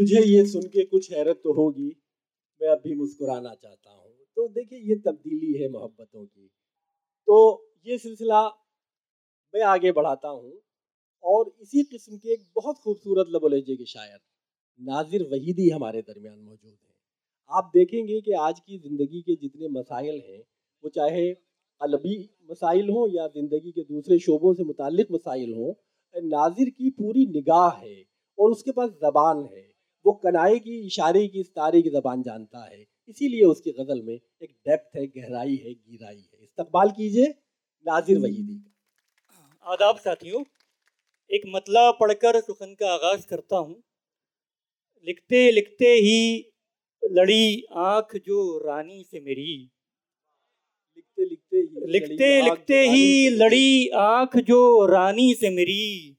तुझे ये सुन के कुछ हैरत तो होगी, मैं अब भी मुस्कुराना चाहता हूँ। तो देखिए, ये तब्दीली है मोहब्बतों की। तो ये सिलसिला मैं आगे बढ़ाता हूँ और इसी किस्म के एक बहुत खूबसूरत लबोलहजे के शायर नाजिर वहीदी हमारे दरमियान मौजूद हैं। आप देखेंगे कि आज की ज़िंदगी के जितने मसाइल हैं, वो चाहे अलबी मसाइल हों या ज़िंदगी के दूसरे शोबों से मुतल मसाइल हों, नाजिर की पूरी निगाह है और उसके पास ज़बान है। वो कनाए की इशारे की इस्तारे की ज़बान जानता है। इसीलिए उसकी गज़ल में एक डेप्थ है गहराई है गिराई है। इस्तकबाल कीजिए नाजिर वहीदी का। आदाब साथियों एक मतला पढ़कर सुखन का आगाज़ करता हूँ। लिखते लिखते ही लड़ी आँख जो रानी से मेरी। लिखते लिखते ही लिखते लिखते ही लड़ी आँख जो रानी से मेरी।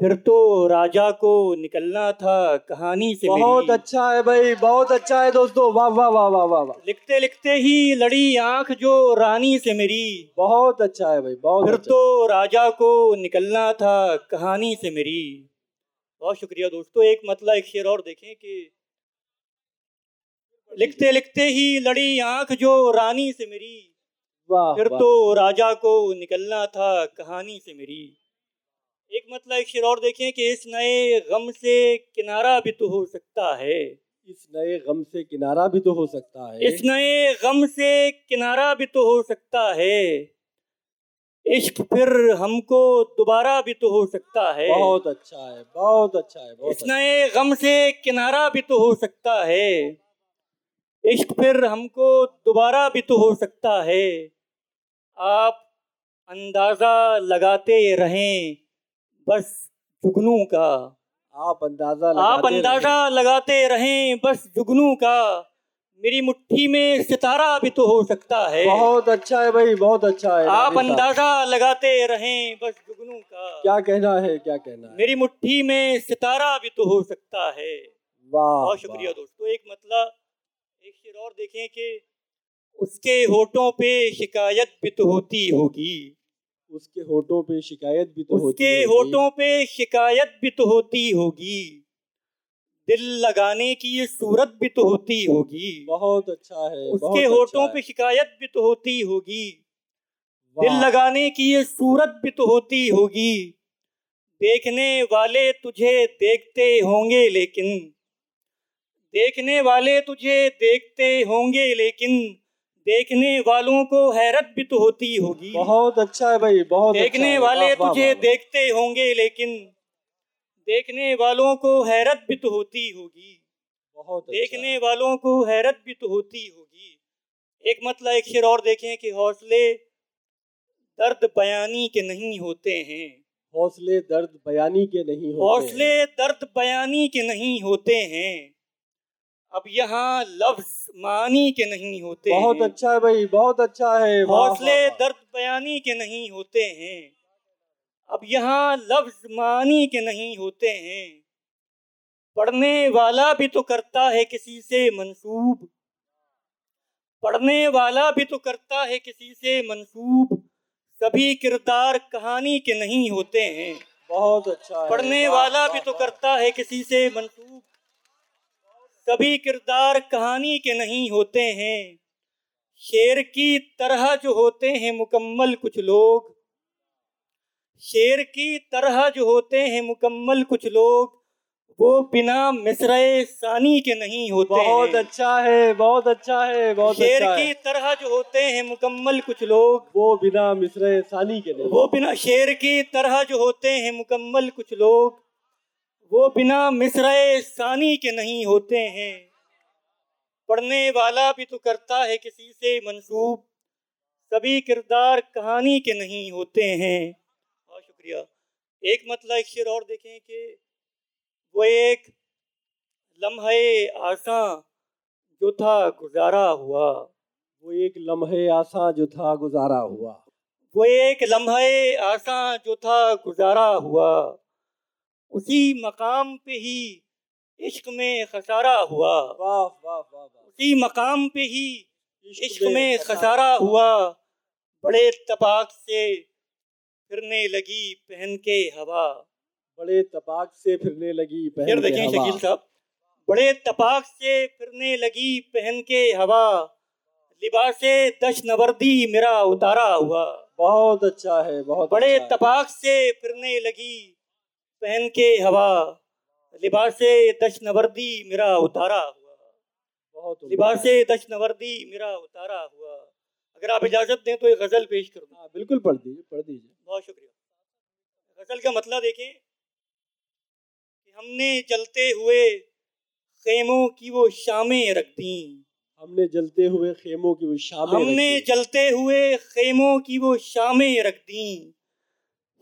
फिर तो राजा को निकलना था कहानी से बहुत अच्छा है भाई बहुत अच्छा है दोस्तों। वाह वाह वाह वाह वाह वाह। लिखते लिखते ही लड़ी आँख जो रानी से मेरी। बहुत अच्छा है भाई बहुत फिर अच्छा। तो राजा को निकलना था कहानी से मेरी। बहुत शुक्रिया दोस्तों एक मतलब एक शेर और देखें कि लिखते लिखते ही लड़ी आँख जो रानी से मेरी। वाह फिर तो राजा को निकलना था कहानी से मेरी। एक मतलब एक शेर और देखें कि इस नए गम से किनारा भी तो हो सकता है। इस नए गम से किनारा भी तो हो सकता है। इस नए गम से किनारा भी तो हो सकता है। इश्क फिर हमको दोबारा भी तो हो सकता है। बहुत अच्छा है बहुत अच्छा है बहुत इस अच्छा। नए गम से किनारा भी तो हो सकता है। इश्क फिर हमको दोबारा भी तो हो सकता है। आप अंदाज़ा लगाते रहें। बस जुगनू का आप अंदाज़ा आप अंदाज़ा लगाते रहें बस जुगनू का। मेरी मुट्ठी में सितारा भी तो हो सकता है। बहुत अच्छा है भाई बहुत अच्छा है आप अंदाज़ा लगाते रहें बस जुगनू का। क्या कहना है क्या कहना है? मेरी मुट्ठी में सितारा भी तो हो सकता है। वाह बहुत शुक्रिया दोस्तों। एक मतलब एक शेर और देखें कि उसके होठों पे शिकायत भी तो होती होगी। उसके होठों पे शिकायत भी तो उसके होठों पे शिकायत भी तो होती होगी। दिल लगाने की ये सूरत भी तो होती होगी। बहुत अच्छा है उसके होठों अच्छा पे शिकायत भी तो होती होगी। दिल लगाने की ये सूरत भी तो होती होगी। देखने वाले तुझे देखते होंगे लेकिन देखने वाले तुझे देखते होंगे लेकिन देखने वालों को हैरत भी तो होती होगी। बहुत अच्छा है भाई बहुत अच्छा देखने अच्छा वाले तुझे देखते होंगे लेकिन देखने वालों को हैरत भी तो होती होगी। बहुत देखने अच्छा देखने वालों को हैरत भी तो होती होगी। एक मतलब एक शेर और देखें कि हौसले दर्द बयानी के नहीं होते हैं। हौसले दर्द बयानी के नहीं होते हौसले दर्द बयानी के नहीं होते हैं। अब यहाँ लफ्ज मानी के नहीं होते बहुत अच्छा है भाई बहुत अच्छा है। हौसले दर्द बयानी के नहीं होते हैं। अब यहाँ लफ्ज मानी के नहीं होते हैं। पढ़ने वाला भी तो करता है किसी से मंसूब पढ़ने वाला भी तो करता है किसी से मंसूब सभी किरदार कहानी के नहीं होते हैं। बहुत अच्छा पढ़ने वाला भी तो करता है किसी से मंसूब सभी किरदार कहानी के नहीं होते हैं। शेर की तरह जो होते हैं मुकम्मल कुछ लोग। शेर की तरह जो होते हैं मुकम्मल कुछ लोग वो बिना मिसरे सानी के नहीं होते बहुत अच्छा है बहुत अच्छा है बहुत शेर अच्छा की तरह जो होते हैं मुकम्मल कुछ लोग। वो बिना मिसरे सानी के नहीं। वो बिना शेर की तरह जो होते हैं मुकम्मल कुछ लोग। वो बिना मिसरे सानी के नहीं होते हैं। पढ़ने वाला भी तो करता है किसी से मंसूब। सभी किरदार कहानी के नहीं होते हैं। बहुत शुक्रिया। एक मतलब एक शेर और देखें कि वो एक लम्हे आसा जो था गुजारा हुआ। वो एक लम्हे आसा जो था गुजारा हुआ। वो एक लम्हे आसा जो था गुजारा हुआ। उसी मकाम पे ही इश्क में खसारा हुआ। वाह वाह वाह उसी मकाम पे ही इश्क में खसारा हुआ। बड़े तपाक से फिरने लगी पहन के हवा। बड़े तपाक से फिरने लगी पहन के हवा। शकील साहब बड़े तपाक से फिरने लगी पहन के हवा। लिबासे दश नवर्दी मेरा उतारा हुआ। बहुत अच्छा है बहुत बड़े अच्छा तपाक से फिरने लगी पहन के हवा लिबासे दश नवर्दी मेरा उतारा हुआ। बहुत। लिबासे दश नवर्दी मेरा उतारा हुआ। अगर आप इजाज़त दें तो एक गज़ल पेश कर। हाँ बिल्कुल पढ़ दीजिए पढ़ दीजिए। बहुत शुक्रिया। गज़ल का मतलब देखें कि हमने जलते हुए खेमों की वो शामें रख दी। हमने जलते हुए खेमों की वो शामें हमने जलते हुए खेमों की वो शामें रख दी।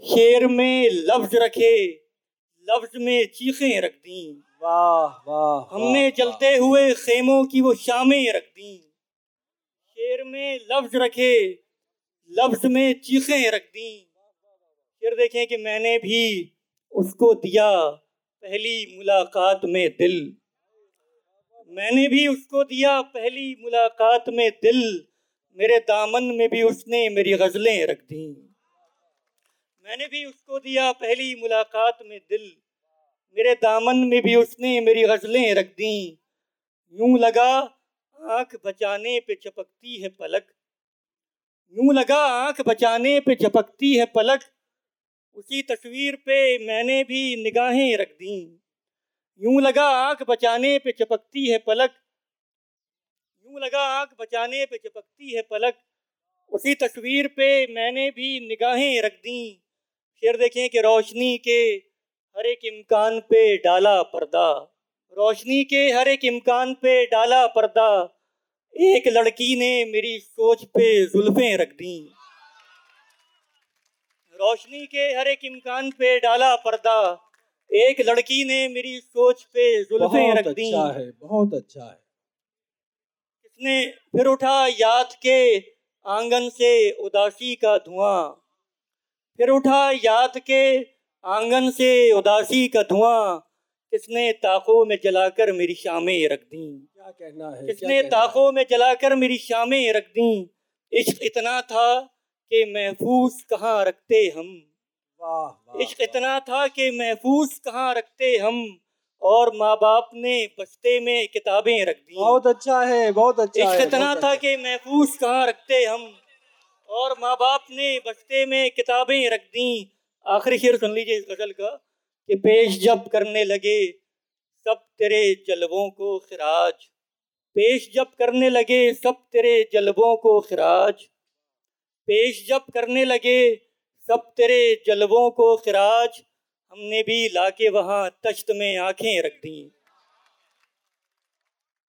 शेर में लफ्ज रखे लफ्ज में चीखें रख दी। वाह वाह हमने जलते हुए खेमों की वो शामें रख दी। शेर में लफ्ज रखे लफ्ज में चीखें रख दी। फिर देखें कि मैंने भी उसको दिया पहली मुलाकात में दिल। मैंने भी उसको दिया पहली मुलाकात में दिल। मेरे दामन में भी उसने मेरी गजलें रख दी। मैंने भी उसको दिया पहली मुलाकात में दिल। मेरे दामन में भी उसने मेरी गजलें रख दी। यूँ लगा आँख बचाने पे चपकती है पलक। यूँ लगा आँख बचाने पे चपकती है पलक। उसी तस्वीर पे मैंने भी निगाहें रख दी। यूँ लगा आँख बचाने पे चपकती है पलक। यूँ लगा आँख बचाने पे चपकती है पलक। उसी तस्वीर पे मैंने भी निगाहें रख दी। फिर देखें कि रोशनी के हर एक इम्कान पे डाला पर्दा। रोशनी के हर एक इम्कान पे डाला पर्दा। एक लड़की ने मेरी सोच पे जुल्फें रख दी। रोशनी के हर एक इम्कान पे डाला पर्दा। एक लड़की ने मेरी सोच पे जुल्फें रख दी। अच्छा है बहुत अच्छा है। किसने फिर उठा याद के आँगन से उदासी का धुआँ? फिर उठा याद के आँगन से उदासी का धुआँ किसने ताकों में जलाकर मेरी शामें रख दी? क्या कहना है किसने? ताकों में जलाकर मेरी शामें रख दी? इश्क इतना था कि महफूज कहाँ रखते हम? वाह इश्क इतना था कि महफूज कहाँ रखते हम? और माँ बाप ने बस्ते में किताबें रख दी। बहुत अच्छा है बहुत अच्छा इश्क इतना था अच्छा। कि महफूज कहाँ रखते हम? और माँ बाप ने बस्ते में किताबें रख दी। आखिरी शेर सुन लीजिए इस गज़ल का, कि पेश जब करने लगे, सब तेरे जलबों को खराज। पेश जब करने लगे, सब तेरे जलबों को खराज। पेश जब करने लगे, सब तेरे जलवों को खराज। हमने भी लाके वहाँ तश्त में आँखें रख दी।